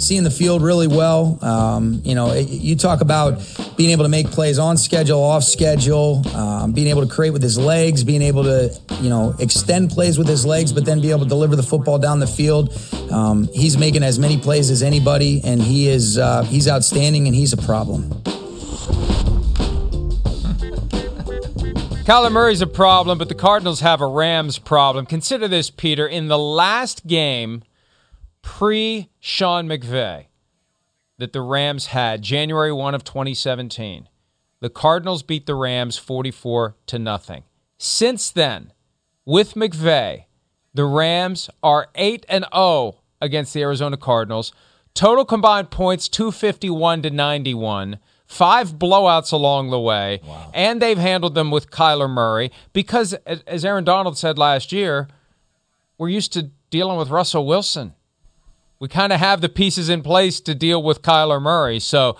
seeing the field really well. Um, you know, you talk about being able to make plays on schedule, off schedule, um, being able to create with his legs, being able to, you know, extend plays with his legs, but then be able to deliver the football down the field. Um, he's making as many plays as anybody, and he is uh, he's outstanding, and he's a problem. Kyler Murray's a problem, but the Cardinals have a Rams problem. Consider this, Peter. In the last game pre Sean McVay that the Rams had January 1 of 2017. The Cardinals beat the Rams 44 to nothing. Since then, with McVay, the Rams are 8 and 0 against the Arizona Cardinals. Total combined points 251 to 91. Five blowouts along the way, wow. and they've handled them with Kyler Murray because, as Aaron Donald said last year, we're used to dealing with Russell Wilson we kind of have the pieces in place to deal with Kyler Murray. So,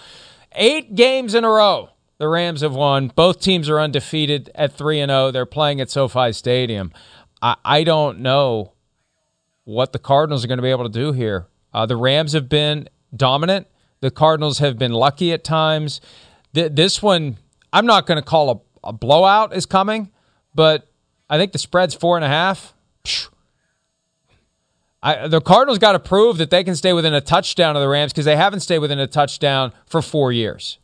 eight games in a row, the Rams have won. Both teams are undefeated at 3 and 0. They're playing at SoFi Stadium. I, I don't know what the Cardinals are going to be able to do here. Uh, the Rams have been dominant. The Cardinals have been lucky at times. Th- this one, I'm not going to call a, a blowout is coming, but I think the spread's four and a half. I, the Cardinals got to prove that they can stay within a touchdown of the Rams because they haven't stayed within a touchdown for four years.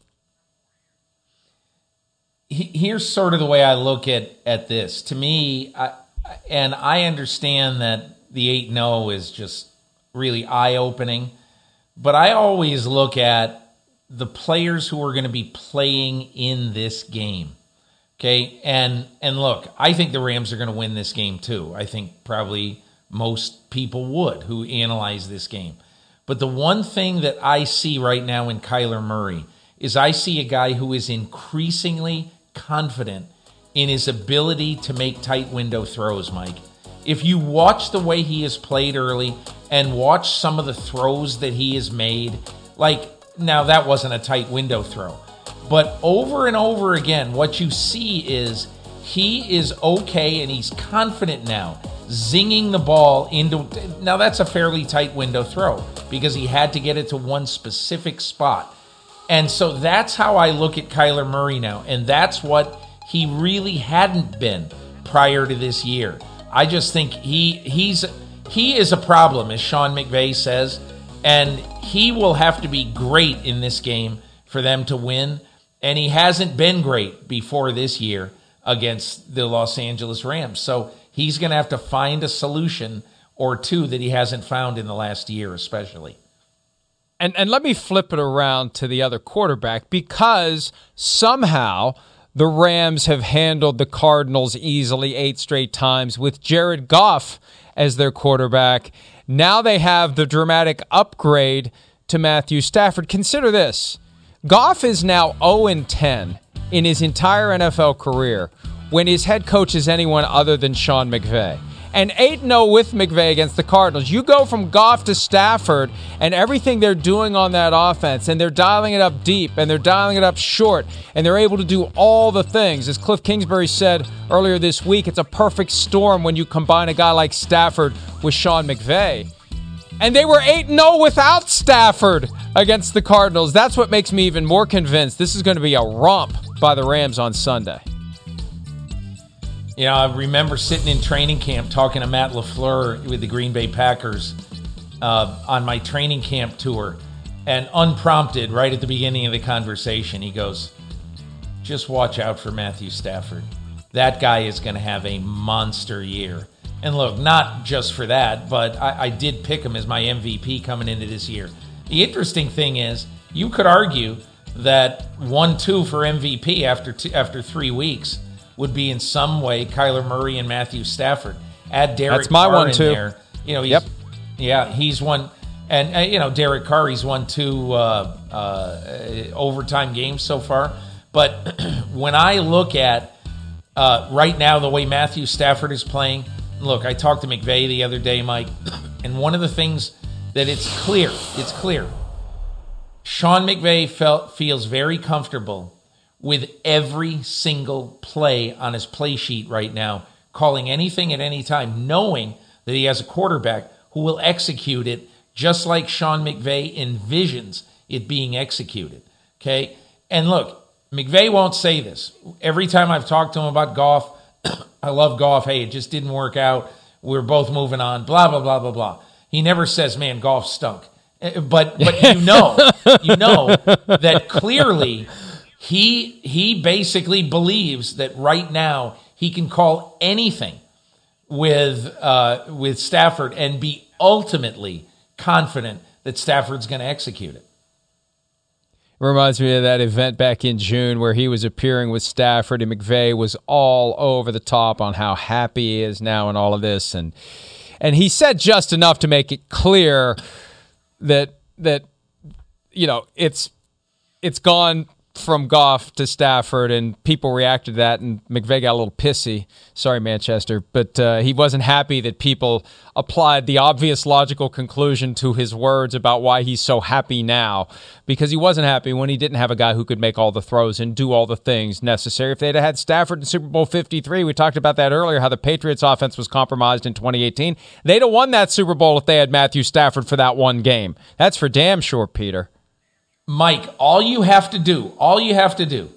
Here's sort of the way I look at at this. To me, I, and I understand that the eight 0 is just really eye opening, but I always look at the players who are going to be playing in this game. Okay, and and look, I think the Rams are going to win this game too. I think probably most people would who analyze this game. But the one thing that I see right now in Kyler Murray is I see a guy who is increasingly confident in his ability to make tight window throws, Mike. If you watch the way he has played early and watch some of the throws that he has made, like now that wasn't a tight window throw, but over and over again, what you see is he is okay and he's confident now zinging the ball into. Now, that's a fairly tight window throw because he had to get it to one specific spot. And so that's how I look at Kyler Murray now. And that's what he really hadn't been prior to this year. I just think he he's he is a problem, as Sean McVay says, and he will have to be great in this game for them to win. And he hasn't been great before this year against the Los Angeles Rams. So he's going to have to find a solution or two that he hasn't found in the last year, especially. And and let me flip it around to the other quarterback because somehow the Rams have handled the Cardinals easily eight straight times with Jared Goff as their quarterback. Now they have the dramatic upgrade to Matthew Stafford. Consider this. Goff is now 0 10 in his entire NFL career when his head coach is anyone other than Sean McVay. And 8 0 with McVay against the Cardinals. You go from Goff to Stafford and everything they're doing on that offense, and they're dialing it up deep and they're dialing it up short, and they're able to do all the things. As Cliff Kingsbury said earlier this week, it's a perfect storm when you combine a guy like Stafford with Sean McVay. And they were 8 0 without Stafford against the Cardinals. That's what makes me even more convinced this is going to be a romp by the Rams on Sunday. You know, I remember sitting in training camp talking to Matt LaFleur with the Green Bay Packers uh, on my training camp tour. And unprompted, right at the beginning of the conversation, he goes, Just watch out for Matthew Stafford. That guy is going to have a monster year. And look, not just for that, but I, I did pick him as my MVP coming into this year. The interesting thing is, you could argue that one two for MVP after after three weeks would be in some way Kyler Murray and Matthew Stafford. Add Derek That's my Carr one in too. there. You know, he's, Yep. yeah, he's won, and uh, you know Derek Carr, he's won two uh, uh, overtime games so far. But when I look at uh, right now the way Matthew Stafford is playing, look, I talked to McVay the other day, Mike, and one of the things that it's clear, it's clear. Sean McVay felt feels very comfortable with every single play on his play sheet right now, calling anything at any time, knowing that he has a quarterback who will execute it just like Sean McVay envisions it being executed. Okay. And look, McVay won't say this. Every time I've talked to him about Goff, I love Goff. Hey, it just didn't work out. We're both moving on. Blah blah blah blah blah. He never says, "Man, Goff stunk." Uh, But but you know, you know that clearly he he basically believes that right now he can call anything with uh, with Stafford and be ultimately confident that Stafford's going to execute it. Reminds me of that event back in June where he was appearing with Stafford and McVay was all over the top on how happy he is now and all of this and and he said just enough to make it clear that that you know it's it's gone from Goff to Stafford, and people reacted to that, and McVay got a little pissy. Sorry, Manchester, but uh, he wasn't happy that people applied the obvious logical conclusion to his words about why he's so happy now, because he wasn't happy when he didn't have a guy who could make all the throws and do all the things necessary. If they'd had Stafford in Super Bowl 53, we talked about that earlier, how the Patriots offense was compromised in 2018. They'd have won that Super Bowl if they had Matthew Stafford for that one game. That's for damn sure, Peter. Mike, all you have to do, all you have to do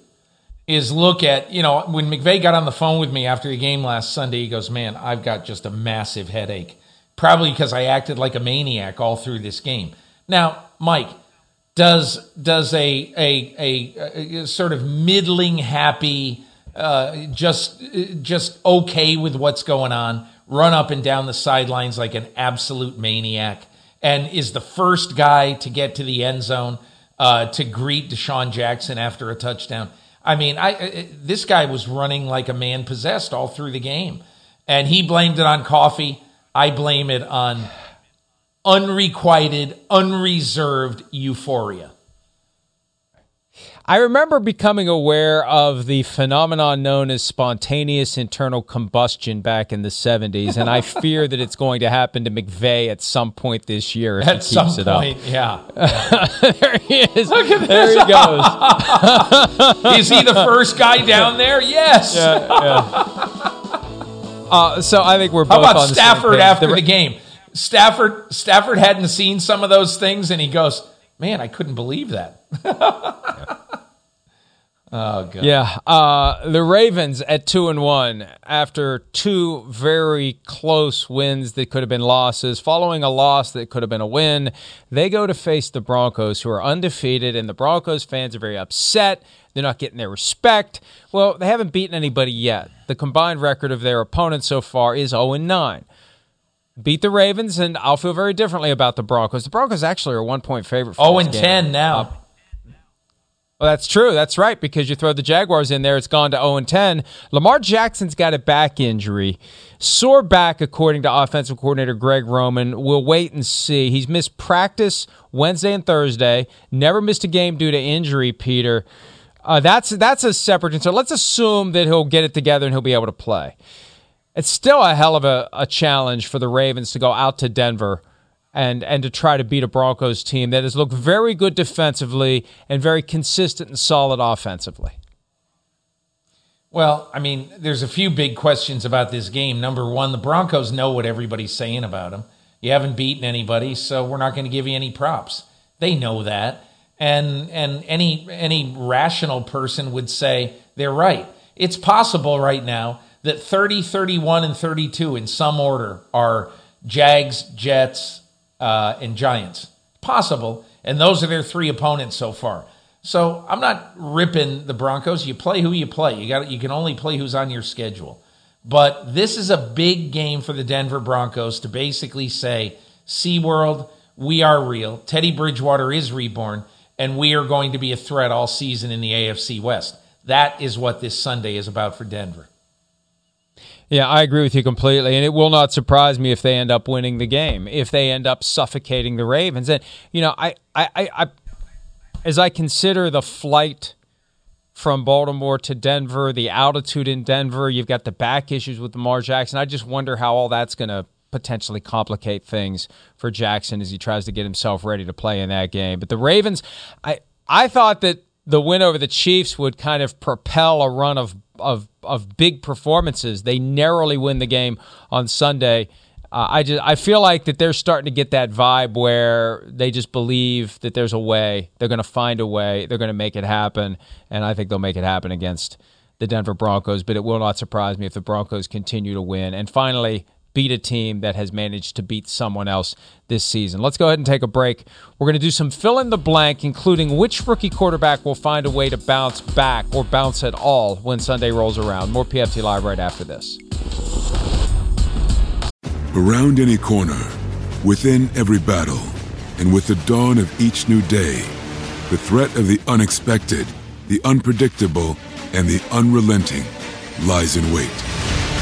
is look at, you know, when McVay got on the phone with me after the game last Sunday, he goes, Man, I've got just a massive headache. Probably because I acted like a maniac all through this game. Now, Mike, does does a a, a, a sort of middling happy, uh, just just okay with what's going on, run up and down the sidelines like an absolute maniac, and is the first guy to get to the end zone uh, to greet DeSean Jackson after a touchdown. I mean, I, this guy was running like a man possessed all through the game, and he blamed it on coffee. I blame it on unrequited, unreserved euphoria. I remember becoming aware of the phenomenon known as spontaneous internal combustion back in the 70s, and I fear that it's going to happen to McVay at some point this year if At he keeps it point, yeah. there he is. there he goes. Is he the first guy down there? Yes. Uh, so I think we're both How about on the same Stafford after The- the game? Stafford Stafford hadn't seen some of those things, and he goes, "Man, I couldn't believe that." Oh god. Yeah, uh, the Ravens at two and one after two very close wins that could have been losses, following a loss that could have been a win. They go to face the Broncos, who are undefeated, and the Broncos fans are very upset. They're not getting their respect. Well, they haven't beaten anybody yet. The combined record of their opponents so far is zero and nine. Beat the Ravens, and I'll feel very differently about the Broncos. The Broncos actually are a one point favorite. For Oh, this and game. ten now. Well, that's true. That's right. Because you throw the Jaguars in there, it's gone to 0 10. Lamar Jackson's got a back injury. Sore back, according to offensive coordinator Greg Roman. We'll wait and see. He's missed practice Wednesday and Thursday. Never missed a game due to injury, Peter. Uh, that's that's a separate concern. Let's assume that he'll get it together and he'll be able to play. It's still a hell of a, a challenge for the Ravens to go out to Denver and and to try to beat a Broncos team that has looked very good defensively and very consistent and solid offensively. Well, I mean, there's a few big questions about this game. Number one, the Broncos know what everybody's saying about them. You haven't beaten anybody, so we're not going to give you any props. They know that. And and any any rational person would say they're right. It's possible right now that 30, 31, and 32 in some order are Jags, Jets, uh, and Giants. Possible. And those are their three opponents so far. So I'm not ripping the Broncos. You play who you play. You got you can only play who's on your schedule. But this is a big game for the Denver Broncos to basically say, SeaWorld, we are real. Teddy Bridgewater is reborn, and we are going to be a threat all season in the AFC West. That is what this Sunday is about for Denver. Yeah, I agree with you completely. And it will not surprise me if they end up winning the game, if they end up suffocating the Ravens. And, you know, I, I, I, as I consider the flight from Baltimore to Denver, the altitude in Denver, you've got the back issues with Lamar Jackson. I just wonder how all that's going to potentially complicate things for Jackson as he tries to get himself ready to play in that game. But the Ravens, I, I thought that the win over the Chiefs would kind of propel a run of of of big performances. They narrowly win the game on Sunday. Uh, I just I feel like that they're starting to get that vibe where they just believe that there's a way. They're going to find a way. They're going to make it happen, and I think they'll make it happen against the Denver Broncos. But it will not surprise me if the Broncos continue to win. And finally, beat a team that has managed to beat someone else this season. Let's go ahead and take a break. We're going to do some fill in the blank, including which rookie quarterback will find a way to bounce back or bounce at all when Sunday rolls around. More PFT Live right after this. Around any corner, within every battle, and with the dawn of each new day, the threat of the unexpected, the unpredictable, and the unrelenting lies in wait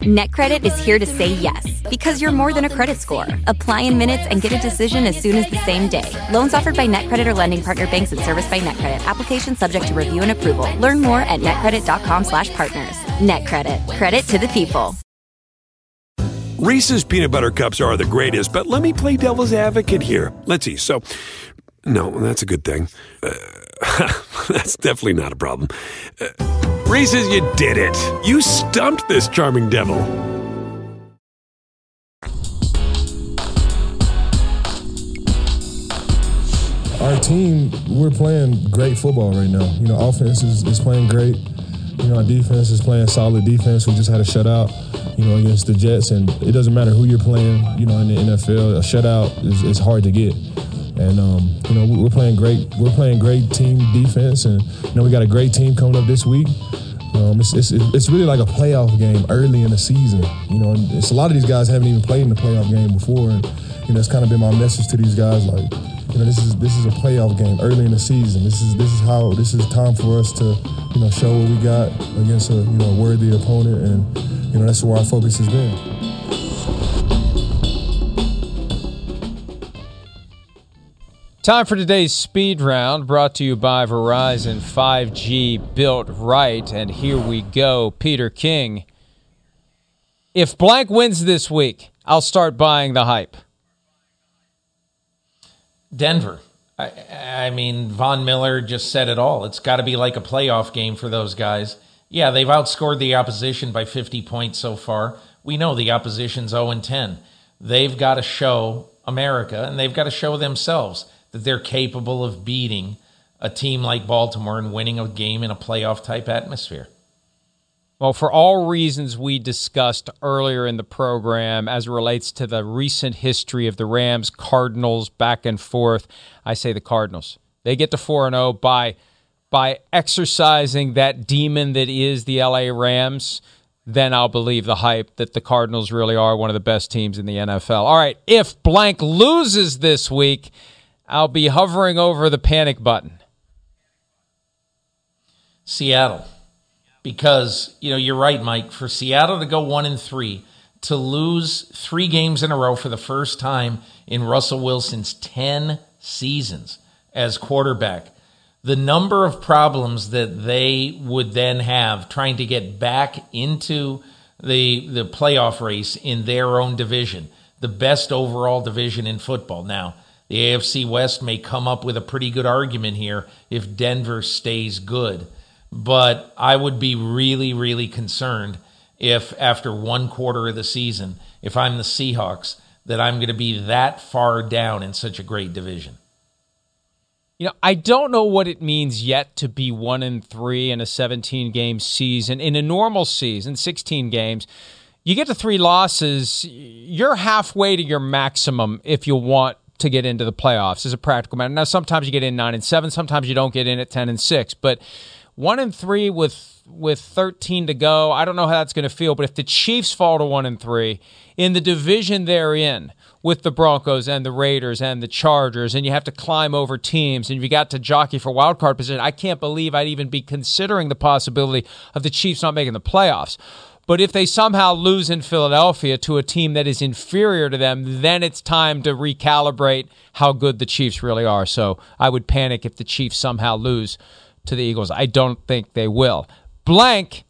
NetCredit is here to say yes because you're more than a credit score. Apply in minutes and get a decision as soon as the same day. Loans offered by NetCredit or lending partner banks and serviced by NetCredit. Application subject to review and approval. Learn more at netcredit.com/partners. NetCredit. Credit to the people. Reese's peanut butter cups are the greatest, but let me play devil's advocate here. Let's see. So, no, that's a good thing. Uh, that's definitely not a problem. Uh, Reese's, you did it. You stumped this charming devil. Our team, we're playing great football right now. You know, offense is, is playing great. You know, our defense is playing solid defense. We just had a shutout, you know, against the Jets, and it doesn't matter who you're playing. You know, in the NFL, a shutout is, is hard to get. And um, you know we're playing great. We're playing great team defense, and you know we got a great team coming up this week. Um, it's, it's, it's really like a playoff game early in the season. You know, and it's a lot of these guys haven't even played in the playoff game before, and you know it's kind of been my message to these guys like, you know, this is this is a playoff game early in the season. This is this is how this is time for us to you know show what we got against a you know worthy opponent, and you know that's where our focus has been. Time for today's speed round brought to you by Verizon 5G built right. And here we go. Peter King. If blank wins this week, I'll start buying the hype. Denver. I, I mean, Von Miller just said it all. It's got to be like a playoff game for those guys. Yeah, they've outscored the opposition by 50 points so far. We know the opposition's 0 10. They've got to show America and they've got to show themselves that they're capable of beating a team like Baltimore and winning a game in a playoff type atmosphere. Well, for all reasons we discussed earlier in the program as it relates to the recent history of the Rams Cardinals back and forth, I say the Cardinals. They get to 4 and 0 by by exercising that demon that is the LA Rams. Then I'll believe the hype that the Cardinals really are one of the best teams in the NFL. All right, if blank loses this week, I'll be hovering over the panic button. Seattle because you know you're right, Mike. For Seattle to go one and three, to lose three games in a row for the first time in Russell Wilson's ten seasons as quarterback, the number of problems that they would then have trying to get back into the the playoff race in their own division, the best overall division in football. Now, the AFC West may come up with a pretty good argument here if Denver stays good but I would be really, really concerned if after one quarter of the season, if I'm the Seahawks, that I'm going to be that far down in such a great division. You know, I don't know what it means yet to be one and three in a 17 game season. In a normal season, 16 games, you get to three losses, you're halfway to your maximum if you want to get into the playoffs as a practical matter. Now, sometimes you get in nine and seven, sometimes you don't get in at 10 and six, but one and three with with 13 to go. I don't know how that's going to feel, but if the Chiefs fall to one and three in the division they're in with the Broncos and the Raiders and the Chargers, and you have to climb over teams, and you got to jockey for wild card position, I can't believe I'd even be considering the possibility of the Chiefs not making the playoffs. But if they somehow lose in Philadelphia to a team that is inferior to them, then it's time to recalibrate how good the Chiefs really are. So I would panic if the Chiefs somehow lose to the Eagles. I don't think they will. Blank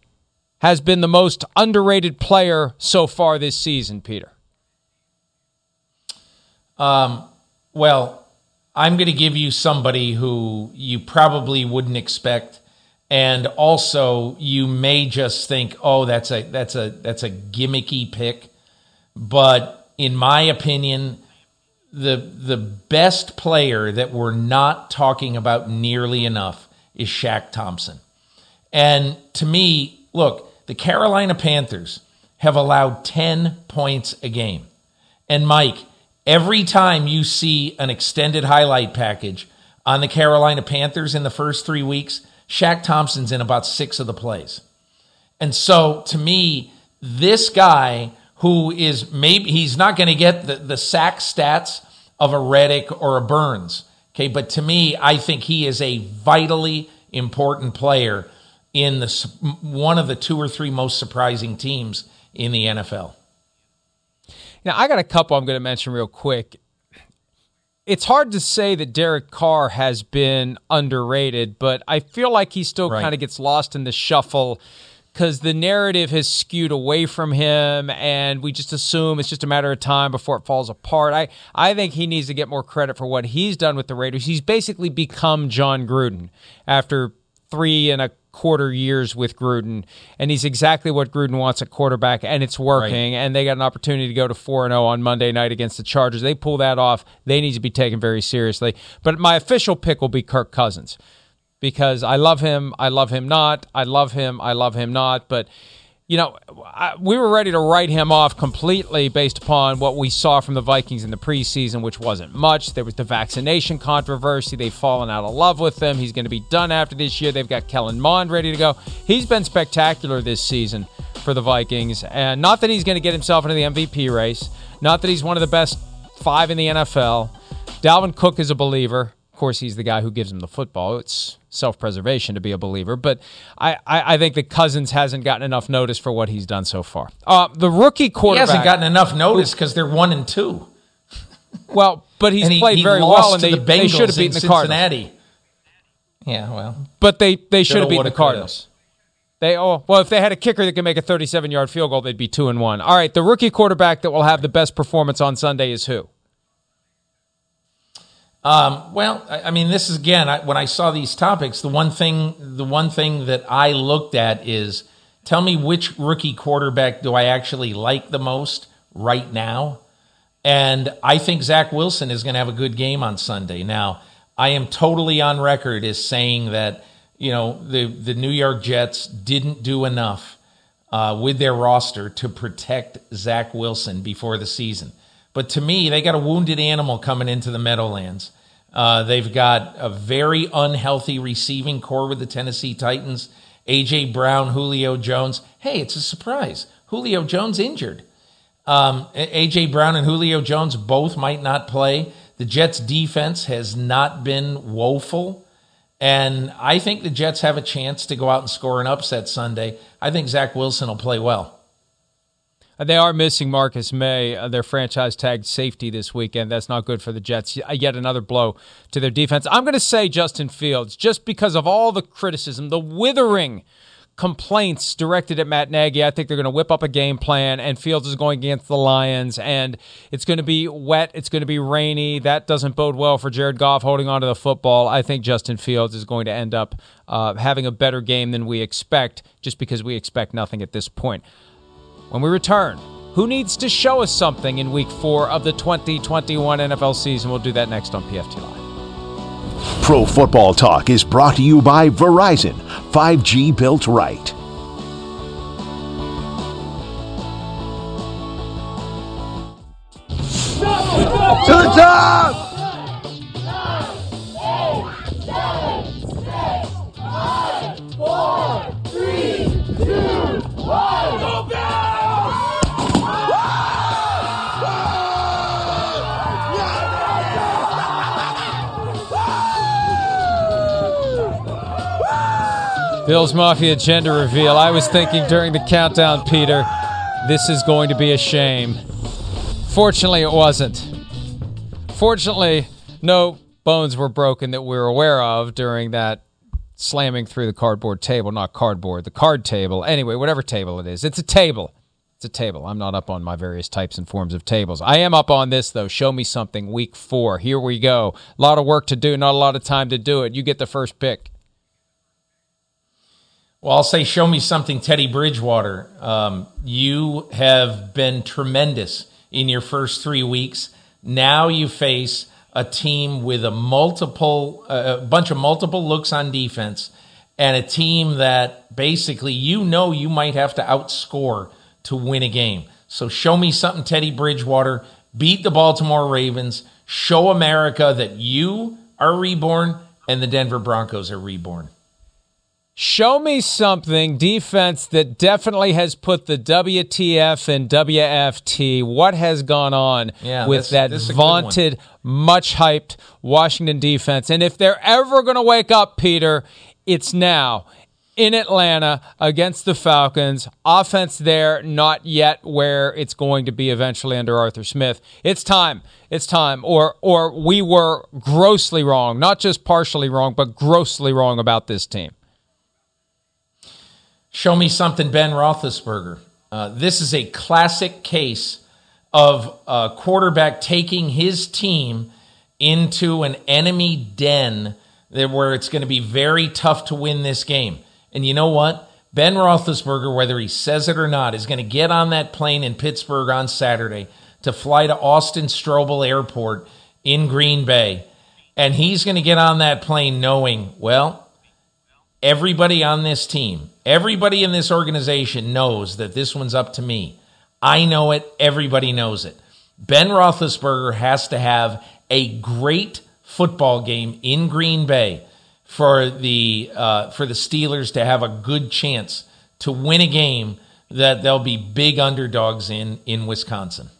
has been the most underrated player so far this season, Peter. Um, well, I'm going to give you somebody who you probably wouldn't expect, and also you may just think, "Oh, that's a that's a that's a gimmicky pick," but in my opinion, the the best player that we're not talking about nearly enough is Shaq Thompson. And to me, look, the Carolina Panthers have allowed 10 points a game. And Mike, every time you see an extended highlight package on the Carolina Panthers in the first three weeks, Shaq Thompson's in about six of the plays. And so to me, this guy who is maybe he's not going to get the, the sack stats of a Reddick or a Burns, Okay, but to me, I think he is a vitally important player in the one of the two or three most surprising teams in the NFL. Now, I got a couple I'm going to mention real quick. It's hard to say that Derek Carr has been underrated, but I feel like he still right. kind of gets lost in the shuffle because the narrative has skewed away from him and we just assume it's just a matter of time before it falls apart. I, I think he needs to get more credit for what he's done with the Raiders. He's basically become Jon Gruden after three and a quarter years with Gruden, and he's exactly what Gruden wants at quarterback, and it's working. Right. And they got an opportunity to go to four and zero oh on Monday night against the Chargers. They pull that off. They need to be taken very seriously. But my official pick will be Kirk Cousins because I love him, I love him not, I love him, I love him not. But, you know, I, we were ready to write him off completely based upon what we saw from the Vikings in the preseason, which wasn't much. There was the vaccination controversy. They've fallen out of love with him. He's going to be done after this year. They've got Kellen Mond ready to go. He's been spectacular this season for the Vikings. And not that he's going to get himself into the MVP race, not that he's one of the best five in the NFL. Dalvin Cook is a believer course, he's the guy who gives him the football. It's self preservation to be a believer. But I, I, I, think that Cousins hasn't gotten enough notice for what he's done so far. Uh, the rookie quarterback. He hasn't gotten enough notice because they're one and two. Well, but he's he, played he very well, and they, the they should have beaten the Cardinals. Yeah, well. But they, they should have beaten the Cardinals. They oh well, if they had a kicker that could make a 37 yard field goal, they'd be two and one. All right, the rookie quarterback that will have the best performance on Sunday is who? Um, well, I, I, mean, this is again I, when I saw these topics. The one thing, the one thing that I looked at is, tell me which rookie quarterback do I actually like the most right now? And I think Zach Wilson is going to have a good game on Sunday. Now, I am totally on record as saying that you know the the New York Jets didn't do enough uh, with their roster to protect Zach Wilson before the season. But to me, they got a wounded animal coming into the Meadowlands. Uh, they've got a very unhealthy receiving corps with the Tennessee Titans. A.J. Brown, Julio Jones. Hey, it's a surprise. Julio Jones injured. Um, A.J. Brown and Julio Jones both might not play. The Jets' defense has not been woeful. And I think the Jets have a chance to go out and score an upset Sunday. I think Zach Wilson will play well. They are missing Marcus Maye, uh, their franchise tagged safety this weekend. That's not good for the Jets. Yet another blow to their defense. I'm going to say Justin Fields, just because of all the criticism, the withering complaints directed at Matt Nagy. I think they're going to whip up a game plan, and Fields is going against the Lions, and it's going to be wet. It's going to be rainy. That doesn't bode well for Jared Goff holding on to the football. I think Justin Fields is going to end up uh, having a better game than we expect, just because we expect nothing at this point. When we return, who needs to show us something in week four of the 2021 NFL season? We'll do that next on PFT Live. Pro Football Talk is brought to you by Verizon, 5G built right. To the top! Bills Mafia gender reveal. I was thinking during the countdown, Peter, this is going to be a shame. Fortunately, it wasn't. Fortunately, no bones were broken that we are aware of during that slamming through the cardboard table. Not cardboard, the card table. Anyway, whatever table it is, it's a table. It's a table. I'm not up on my various types and forms of tables. I am up on this, though. Show me something. Week four. Here we go. A lot of work to do, not a lot of time to do it. You get the first pick. Well, I'll say, show me something, Teddy Bridgewater. Um, you have been tremendous in your first three weeks. Now you face a team with a multiple, a bunch of multiple looks on defense, and a team that basically you know you might have to outscore to win a game. So show me something, Teddy Bridgewater. Beat the Baltimore Ravens. Show America that you are reborn and the Denver Broncos are reborn. Show me something defense that definitely has put the WTF and WFT. What has gone on yeah, with that vaunted, much hyped Washington defense? And if they're ever going to wake up, Peter, it's now in Atlanta against the Falcons. Offense there, not yet where it's going to be eventually under Arthur Smith. It's time. It's time. Or or we were grossly wrong, not just partially wrong, but grossly wrong about this team. Show me something, Ben Roethlisberger. Uh, this is a classic case of a quarterback taking his team into an enemy den where it's going to be very tough to win this game. And you know what? Ben Roethlisberger, whether he says it or not, is going to get on that plane in Pittsburgh on Saturday to fly to Austin Straubel Airport in Green Bay. And he's going to get on that plane knowing, well, everybody on this team, everybody in this organization knows that this one's up to me. I know it. Everybody knows it. Ben Roethlisberger has to have a great football game in Green Bay for the uh, for the Steelers to have a good chance to win a game that they'll be big underdogs in in Wisconsin.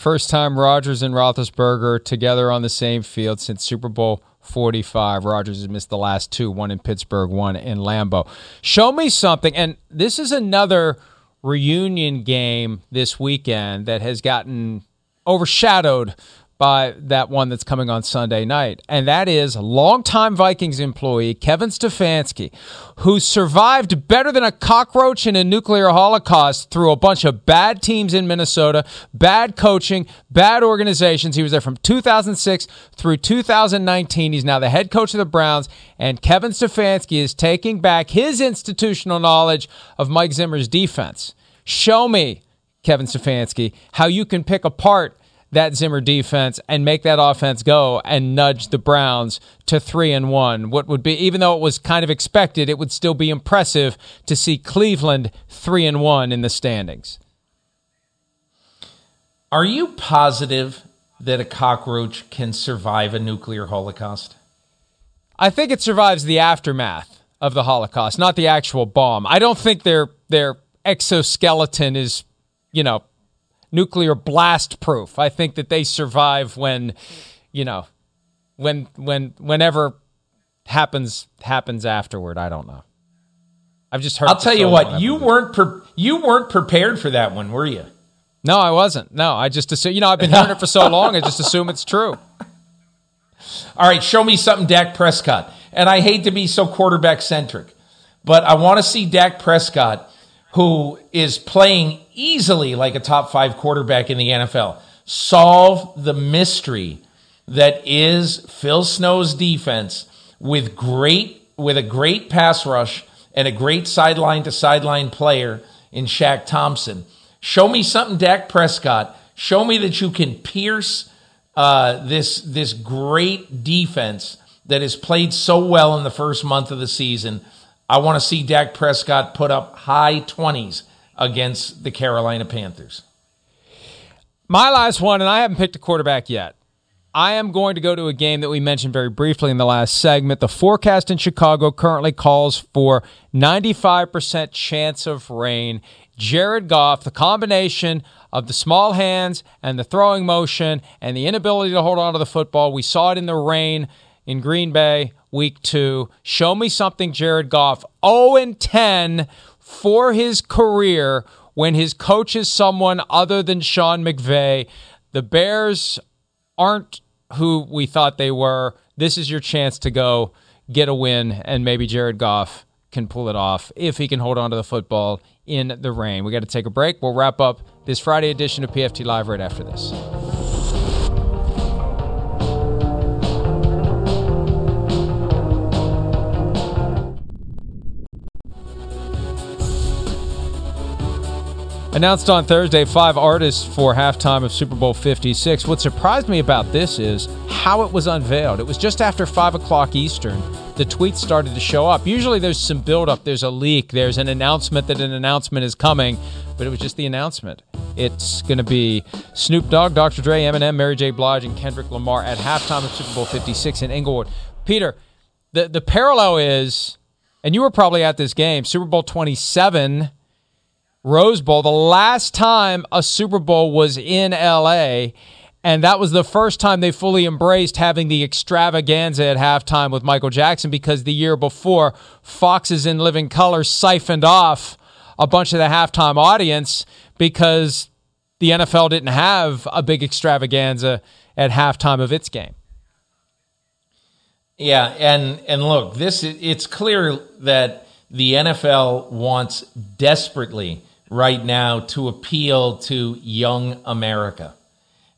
First time Rodgers and Roethlisberger together on the same field since Super Bowl 45. Rodgers has missed the last two, one in Pittsburgh, one in Lambeau. Show me something, and this is another reunion game this weekend that has gotten overshadowed by that one that's coming on Sunday night. And that is longtime Vikings employee Kevin Stefanski, who survived better than a cockroach in a nuclear holocaust through a bunch of bad teams in Minnesota, bad coaching, bad organizations. He was there from 2006 through 2019. He's now the head coach of the Browns. And Kevin Stefanski is taking back his institutional knowledge of Mike Zimmer's defense. Show me, Kevin Stefanski, how you can pick apart that Zimmer defense and make that offense go and nudge the Browns to three and one. What would be, even though it was kind of expected, it would still be impressive to see Cleveland three and one in the standings. Are you positive that a cockroach can survive a nuclear holocaust? I think it survives the aftermath of the Holocaust, not the actual bomb. I don't think their their exoskeleton is, you know, nuclear blast proof. I think that they survive when, you know, when when whenever happens happens afterward. I don't know. I've just heard. I'll tell you what. You weren't pre- you weren't prepared for that one, were you? No, I wasn't. No, I just assume. You know, I've been hearing it for so long. I just assume it's true. All right, show me something, Dak Prescott. And I hate to be so quarterback centric, but I want to see Dak Prescott, who is playing easily like a top five quarterback in the NFL, solve the mystery that is Phil Snow's defense with great with a great pass rush and a great sideline to sideline player in Shaq Thompson. Show me something, Dak Prescott. Show me that you can pierce uh, this this great defense that has played so well in the first month of the season. I want to see Dak Prescott put up high twenties against the Carolina Panthers. My last one, and I haven't picked a quarterback yet. I am going to go to a game that we mentioned very briefly in the last segment. The forecast in Chicago currently calls for 95% chance of rain. Jared Goff, the combination of the small hands and the throwing motion and the inability to hold on to the football. We saw it in the rain in Green Bay week two. Show me something, Jared Goff. 0 10 for his career when his coach is someone other than Sean McVay. The Bears aren't who we thought they were. This is your chance to go get a win, and maybe Jared Goff can pull it off if he can hold on to the football in the rain. We got to take a break. We'll wrap up this Friday edition of PFT Live right after this. Announced on Thursday, five artists for halftime of Super Bowl 56. What surprised me about this is how it was unveiled. It was just after 5 o'clock Eastern. The tweets started to show up. Usually there's some buildup, there's a leak, there's an announcement that an announcement is coming, but it was just the announcement. It's going to be Snoop Dogg, Dr. Dre, Eminem, Mary J. Blige, and Kendrick Lamar at halftime of Super Bowl 56 in Inglewood. Peter, the, the parallel is, and you were probably at this game, Super Bowl 27 Rose Bowl, the last time a Super Bowl was in LA. And that was the first time they fully embraced having the extravaganza at halftime with Michael Jackson because the year before, Fox's In Living Color siphoned off a bunch of the halftime audience because the NFL didn't have a big extravaganza at halftime of its game. Yeah, and and look, this it's clear that the NFL wants desperately right now to appeal to young America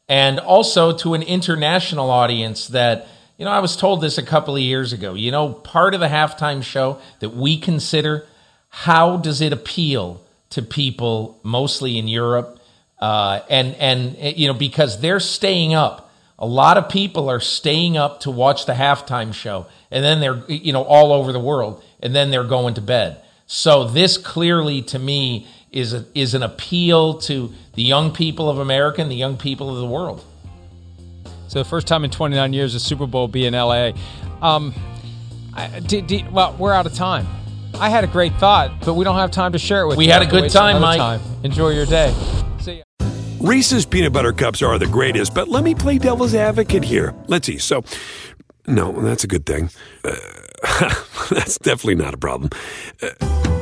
and also to an international audience that, you know, I was told this a couple of years ago. You know, part of the halftime show that we consider how does it appeal to people mostly in Europe? Uh, and, and, you know, because they're staying up. A lot of people are staying up to watch the halftime show and then they're, you know, all over the world and then they're going to bed. So this clearly to me is a, is an appeal to the young people of America and the young people of the world. So the first time in 29 years a Super Bowl be in LA. Um, I, did, did, well, we're out of time. I had a great thought, but we don't have time to share it with we you. We had a good time, Mike. Time. Enjoy your day. See ya. Reese's peanut butter cups are the greatest, but let me play devil's advocate here. Let's see. So, no, that's a good thing. Uh, that's definitely not a problem. Uh,